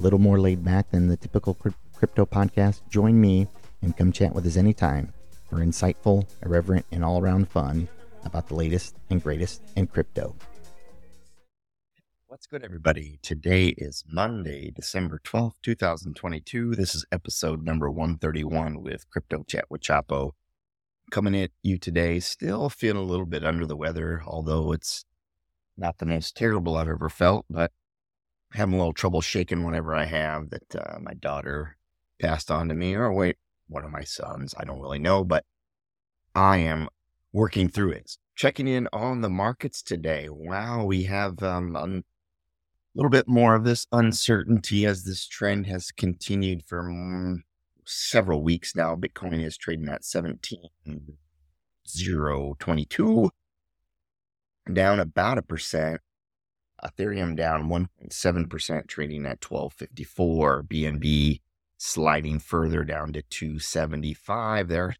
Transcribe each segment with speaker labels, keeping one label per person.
Speaker 1: little more laid back than the typical crypto podcast. Join me and come chat with us anytime for insightful, irreverent, and all around fun about the latest and greatest in crypto. What's good, everybody? Today is Monday, December 12th, 2022. This is episode number 131 with Crypto Chat with Chapo. Coming at you today, still feeling a little bit under the weather, although it's not the most terrible I've ever felt, but having a little trouble shaking whatever I have that uh, my daughter passed on to me, or wait, one of my sons. I don't really know, but I am working through it. Checking in on the markets today. Wow, we have um, a little bit more of this uncertainty as this trend has continued for mm, several weeks now. Bitcoin is trading at 17.022, down about a percent. Ethereum down 1.7%, trading at 1254. BNB sliding further down to 275. There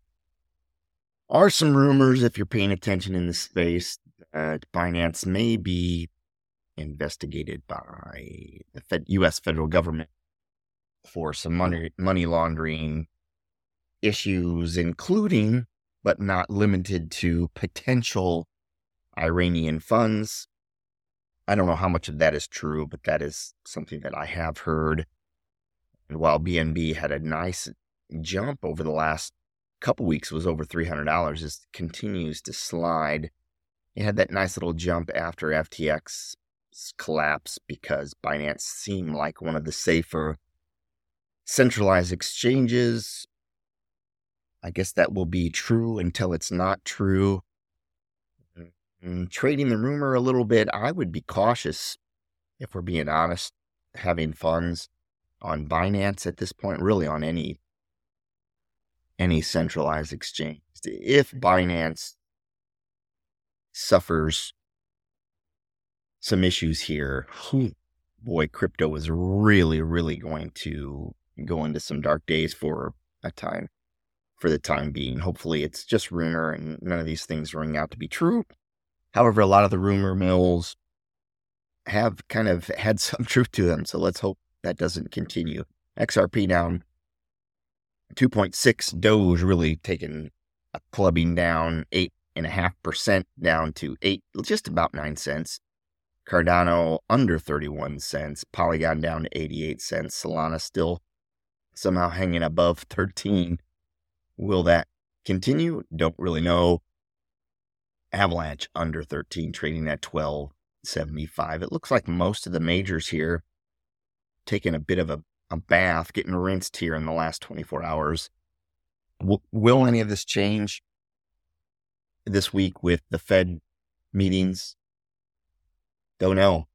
Speaker 1: are some rumors, if you're paying attention in the space, that Binance may be investigated by the U.S. federal government for some money money laundering issues, including but not limited to potential Iranian funds. I don't know how much of that is true, but that is something that I have heard. And while BNB had a nice jump over the last couple weeks, was over $300, it continues to slide. It had that nice little jump after FTX collapse because Binance seemed like one of the safer centralized exchanges. I guess that will be true until it's not true. Mm, trading the rumor a little bit, I would be cautious if we're being honest, having funds on Binance at this point, really on any any centralized exchange. If Binance suffers some issues here, boy, crypto is really, really going to go into some dark days for a time, for the time being. Hopefully, it's just rumor and none of these things ring out to be true. However, a lot of the rumor mills have kind of had some truth to them. So let's hope that doesn't continue. XRP down 2.6. Doge really taking a clubbing down 8.5% down to 8, just about 9 cents. Cardano under 31 cents. Polygon down to 88 cents. Solana still somehow hanging above 13. Will that continue? Don't really know. Avalanche under 13, trading at 12.75. It looks like most of the majors here taking a bit of a, a bath, getting rinsed here in the last 24 hours. Will, will any of this change this week with the Fed meetings? Don't know.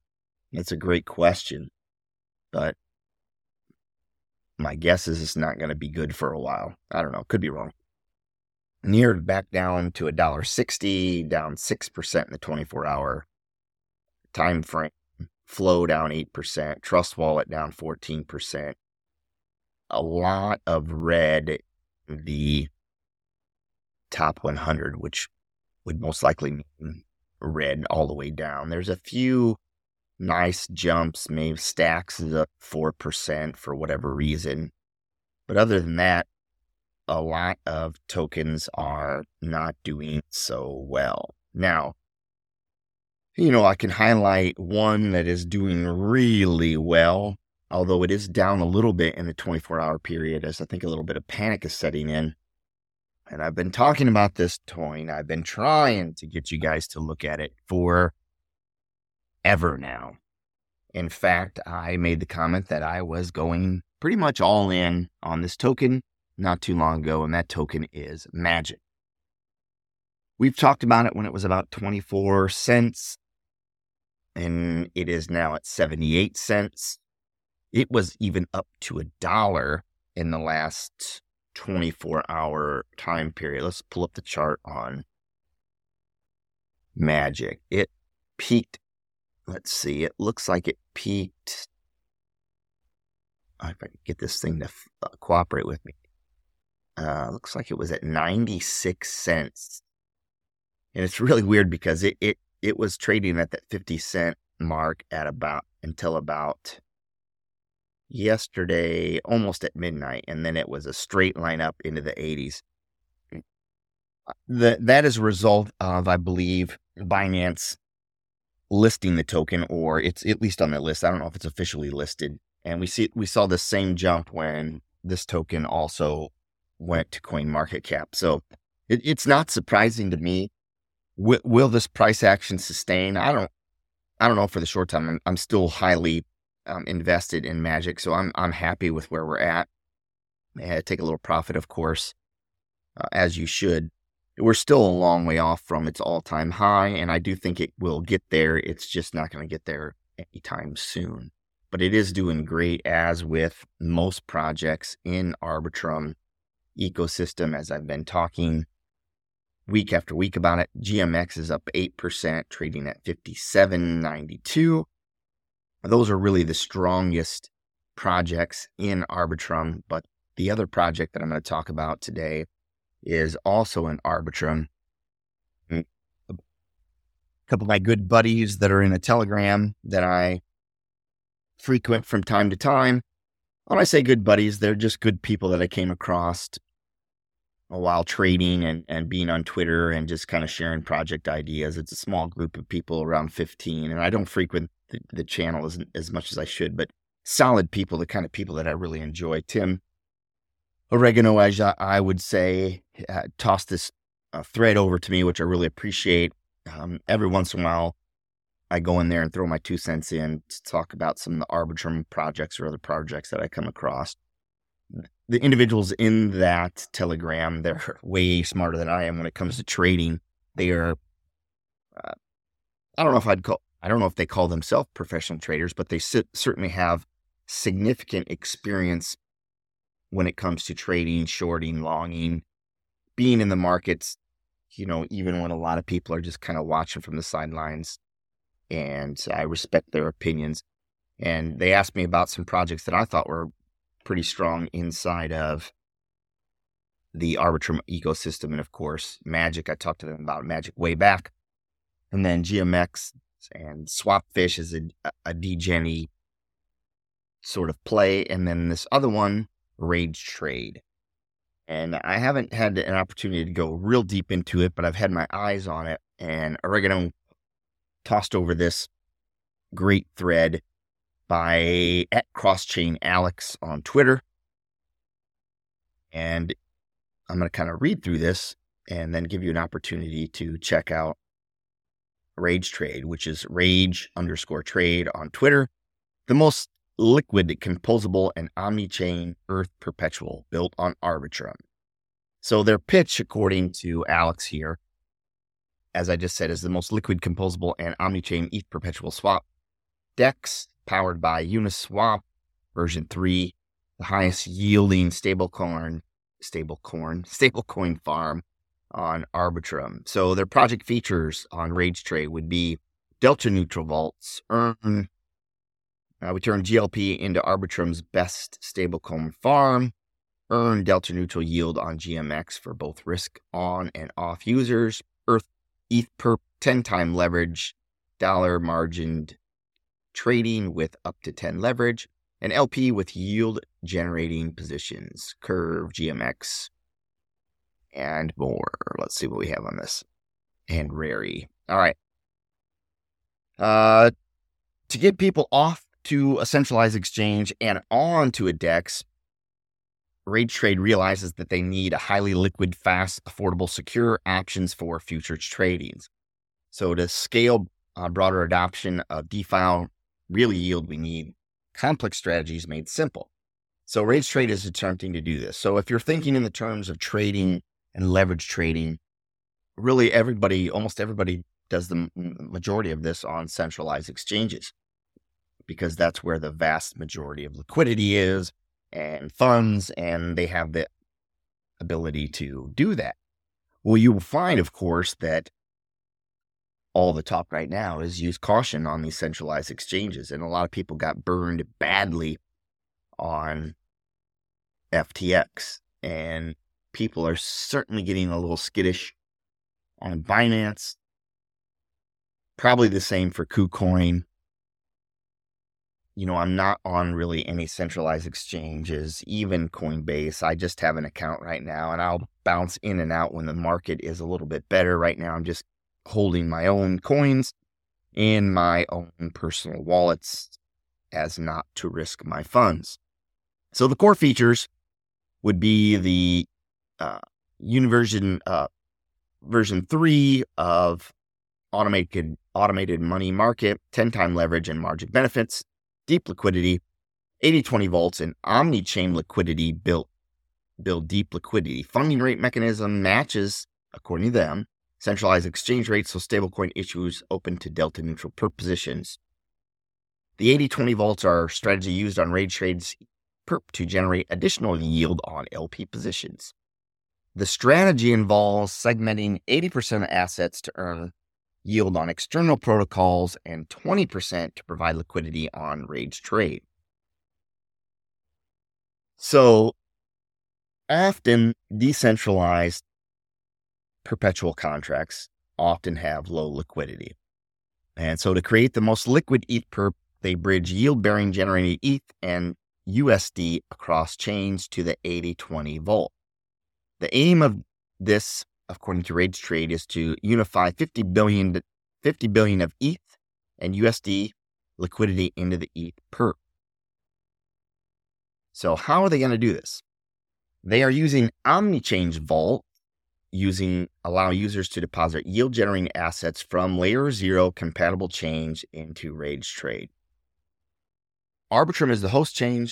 Speaker 1: That's a great question. But my guess is it's not going to be good for a while. I don't know. Could be wrong. Near back down to a dollar sixty, down six percent in the twenty four hour time frame. Flow down 8%, Trust Wallet down 14%. A lot of red, the top 100, which would most likely mean red all the way down. There's a few nice jumps, maybe stacks is up 4% for whatever reason. But other than that, a lot of tokens are not doing so well. Now, you know, I can highlight one that is doing really well, although it is down a little bit in the 24 hour period, as I think a little bit of panic is setting in. And I've been talking about this coin. I've been trying to get you guys to look at it for ever now. In fact, I made the comment that I was going pretty much all in on this token not too long ago, and that token is Magic. We've talked about it when it was about 24 cents and it is now at 78 cents. it was even up to a dollar in the last 24 hour time period. Let's pull up the chart on Magic. It peaked. Let's see. It looks like it peaked. If I can get this thing to uh, cooperate with me. Uh, looks like it was at 96 cents. And it's really weird because it, it, it was trading at that 50 cent mark at about until about yesterday, almost at midnight. And then it was a straight line up into the 80s. Uh, that that is a result of, I believe, Binance listing the token, or it's at least on the list. I don't know if it's officially listed. And we see we saw the same jump when this token also went to Coin Market Cap. So it, it's not surprising to me. W- will this price action sustain? I don't. I don't know for the short time. I'm, I'm still highly um, invested in Magic, so I'm I'm happy with where we're at. I take a little profit, of course, uh, as you should. We're still a long way off from its all-time high, and I do think it will get there. It's just not going to get there anytime soon. But it is doing great, as with most projects in Arbitrum ecosystem, as I've been talking week after week about it. GMX is up 8%, trading at 57.92. Those are really the strongest projects in Arbitrum, but the other project that I'm going to talk about today is also in Arbitrum. Mm, a couple of my good buddies that are in a Telegram that I frequent from time to time. When I say good buddies, they're just good people that I came across while trading and, and being on Twitter and just kind of sharing project ideas. It's a small group of people, around 15, and I don't frequent the, the channel as, as much as I should, but solid people, the kind of people that I really enjoy. Tim Oregano, as I would say, uh, tossed this uh, thread over to me, which I really appreciate. Um, every once in a while, I go in there and throw my two cents in to talk about some of the Arbitrum projects or other projects that I come across the individuals in that telegram they're way smarter than i am when it comes to trading. They are uh, i don't know if i'd call i don't know if they call themselves professional traders but they sit, certainly have significant experience when it comes to trading shorting longing being in the markets you know even when a lot of people are just kind of watching from the sidelines. And i respect their opinions. And they asked me about some projects that i thought were pretty strong inside of the Arbitrum ecosystem. And of course, Magic, I talked to them about Magic way back. And then GMX and Swapfish is a, a sort of play. And then this other one, Rage Trade. And I haven't had an opportunity to go real deep into it, but I've had my eyes on it. And Oregano tossed over this great thread by at Crosschain Alex on Twitter. And I'm going to kind of read through this and then give you an opportunity to check out Rage Trade, which is rage underscore trade on Twitter. The most liquid, composable, and omni chain ETH perpetual built on Arbitrum. So their pitch, according to Alex here, as I just said, is the most liquid, composable, and omni chain ETH perpetual swap. DEX powered by Uniswap version 3, the highest yielding stablecoin stablecoin stablecoin farm on Arbitrum. So their project features on Rage Trade would be delta neutral vaults, earn uh, we turn GLP into Arbitrum's best stablecoin farm, earn delta neutral yield on GMX for both risk on and off users, Earth ETH per 10 time leverage, dollar margined trading with up to 10 leverage, and LP with yield generating positions, Curve, GMX, and more. Let's see what we have on this. And Rary. All right. Uh, to get people off to a centralized exchange and on to a DEX, Rage Trade realizes that they need a highly liquid, fast, affordable, secure options for futures tradings. So to scale uh, broader adoption of DeFi real yield we need complex strategies made simple. So Rage Trade is attempting to do this. So if you're thinking in the terms of trading and leverage trading, really everybody, almost everybody does the majority of this on centralized exchanges. because that's where the vast majority of liquidity is and funds, and they have the ability to do that. Well, you will find, of course, that all the talk right now is use caution on these centralized exchanges. And a lot of people got burned badly on FTX. And people are certainly getting a little skittish on Binance. Probably the same for KuCoin. You know, I'm not on really any centralized exchanges, even Coinbase. I just have an account right now and I'll bounce in and out when the market is a little bit better. Right now, I'm just holding my own coins in my own personal wallets as not to risk my funds. So the core features would be the uh, Universion uh, version three of automated automated money market, 10 time leverage and margin benefits, deep liquidity, 80-20 volts, and omni-chain liquidity built build deep liquidity. Funding rate mechanism matches, according to them, centralized exchange rates, so stablecoin issues open to delta neutral positions. The 80 20 volts are strategy used on Rage Trade's perp to generate additional yield on LP positions. The strategy involves segmenting 80% of assets to earn yield on external protocols and 20% to provide liquidity on Rage Trade. So often decentralized perpetual contracts often have low liquidity. And so to create the most liquid ETH perp, they bridge yield bearing generated ETH and USD across chains to the 80 20 volt. The aim of this, according to Rage Trade, is to unify 50 billion, 50 billion of ETH and USD liquidity into the ETH perp. So, how are they going to do this? They are using OmniChain Vault, using allow users to deposit yield generating assets from layer zero compatible chains into Rage Trade. Arbitrum is the host chain.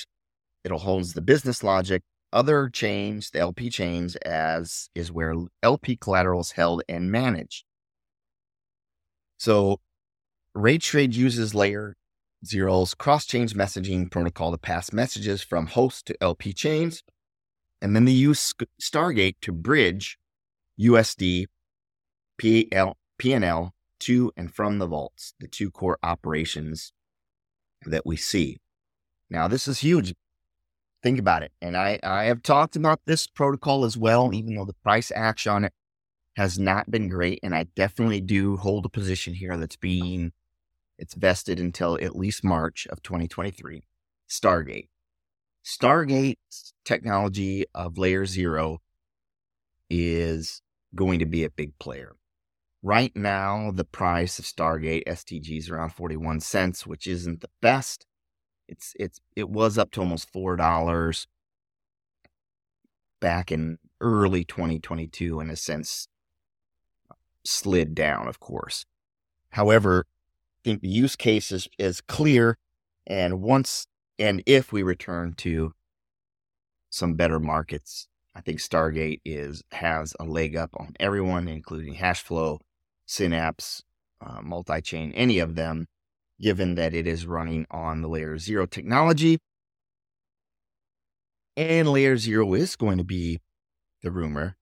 Speaker 1: It'll hold the business logic other chains, the LP chains, as is where LP collateral is held and managed. So Rage Trade uses layer zero's cross-chain messaging protocol to pass messages from host to LP chains. And then they use Stargate to bridge USD, PL, PNL to and from the vaults, the two core operations that we see. Now, this is huge Think about it. And I, I have talked about this protocol as well, even though the price action on it has not been great. And I definitely do hold a position here that's being, it's vested until at least March of 2023. Stargate. Stargate's technology of layer zero is going to be a big player. Right now, the price of Stargate STG is around 41 cents, which isn't the best. It's it's it was up to almost four dollars back in early 2022, and has since slid down, of course. However, I think the use case is, is clear, and once and if we return to some better markets, I think Stargate is has a leg up on everyone, including Hashflow, Synapse, uh, multi-chain, any of them given that it is running on the layer zero technology. And layer zero is going to be the rumor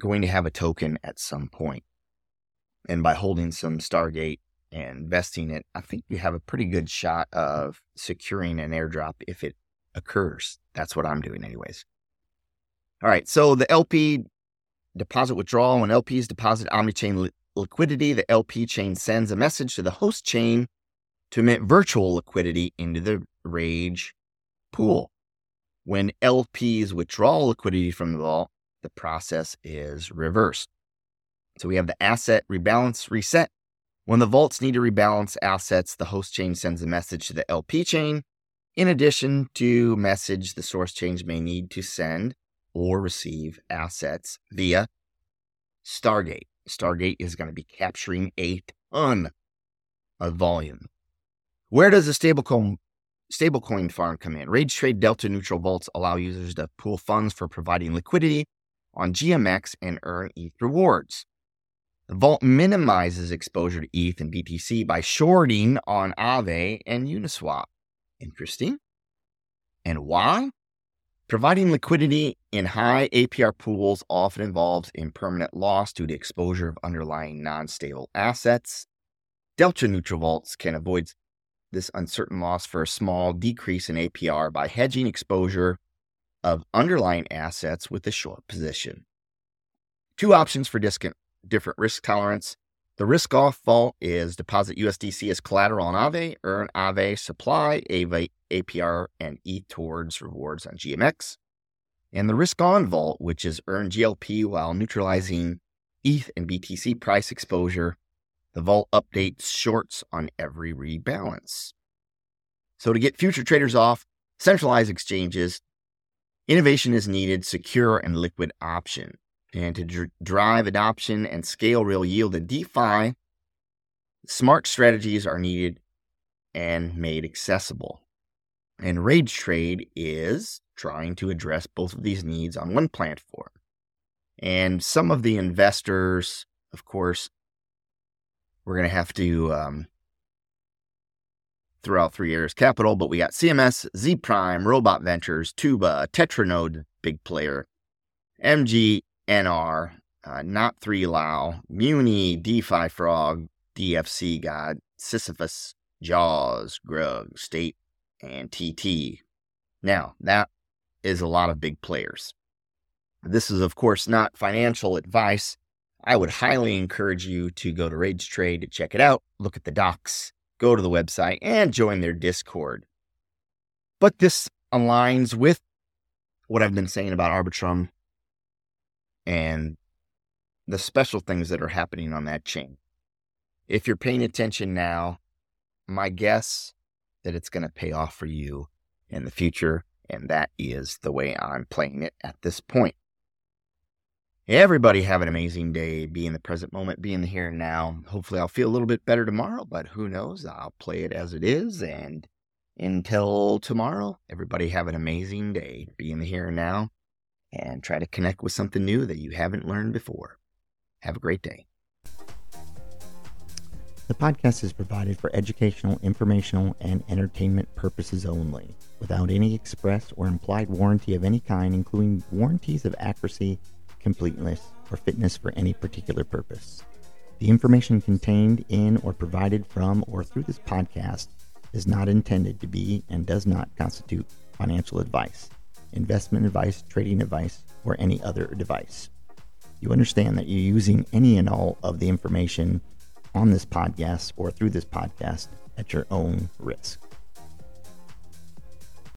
Speaker 1: going to have a token at some point. And by holding some Stargate and vesting it, I think you have a pretty good shot of securing an airdrop if it occurs. That's what I'm doing, anyways. All right. So the LP deposit withdrawal, when LPs deposit omnichain liquidity, the LP chain sends a message to the host chain to emit virtual liquidity into the Rage pool. When LPs withdraw liquidity from the vault, the process is reversed. So we have the asset rebalance reset. When the vaults need to rebalance assets, the host chain sends a message to the LP chain. In addition to message the source chains may need to send or receive assets via Stargate. Stargate is going to be capturing a ton of volume. Where does the stablecoin stablecoin farm come in? Rage Trade Delta Neutral Vaults allow users to pool funds for providing liquidity on GMX and earn ETH rewards. The vault minimizes exposure to ETH and BTC by shorting on Aave and Uniswap. Interesting. And why? Providing liquidity in high APR pools often involves impermanent loss due to exposure of underlying non stable assets. Delta neutral vaults can avoid this uncertain loss for a small decrease in APR by hedging exposure of underlying assets with a short position. Two options for different risk tolerance. The risk off vault is deposit USDC as collateral on Aave, earn Aave supply, Aave APR, and ETH towards rewards on GMX. And the risk on vault, which is earn GLP while neutralizing ETH and BTC price exposure. The vault updates shorts on every rebalance. So to get future traders off centralized exchanges, innovation is needed, secure and liquid option. And to dr- drive adoption and scale real yield in DeFi, smart strategies are needed and made accessible. And Rage Trade is trying to address both of these needs on one platform. And some of the investors, of course, we're going to have to um, throw out Three Arrows Capital, but we got CMS, Zee Prime, Robot Ventures, Tuba, Tetranode, big player, MG, NR, uh, Not 3 Lao, Muni, DeFi Frog, DFC God, Sisyphus, Jaws, Grug, State, and TT. Now, that is a lot of big players. This is, of course, not financial advice. I would highly encourage you to go to Rage Trade check it out, look at the docs, go to the website, and join their Discord. But this aligns with what I've been saying about Arbitrum and the special things that are happening on that chain. If you're paying attention now, my guess that it's going to pay off for you in the future, and that is the way I'm playing it at this point. Everybody have an amazing day. Be in the present moment, be in the here and now. Hopefully, I'll feel a little bit better tomorrow, but who knows? I'll play it as it is. And until tomorrow, everybody have an amazing day. Be in the here and now and try to connect with something new that you haven't learned before. Have a great day.
Speaker 2: The podcast is provided for educational, informational, and entertainment purposes only, without any express or implied warranty of any kind, including warranties of accuracy, completeness, or fitness for any particular purpose. The information contained in or provided from or through this podcast is not intended to be and does not constitute financial advice investment advice, trading advice, or any other device. You understand that you're using any and all of the information on this podcast or through this podcast at your own risk.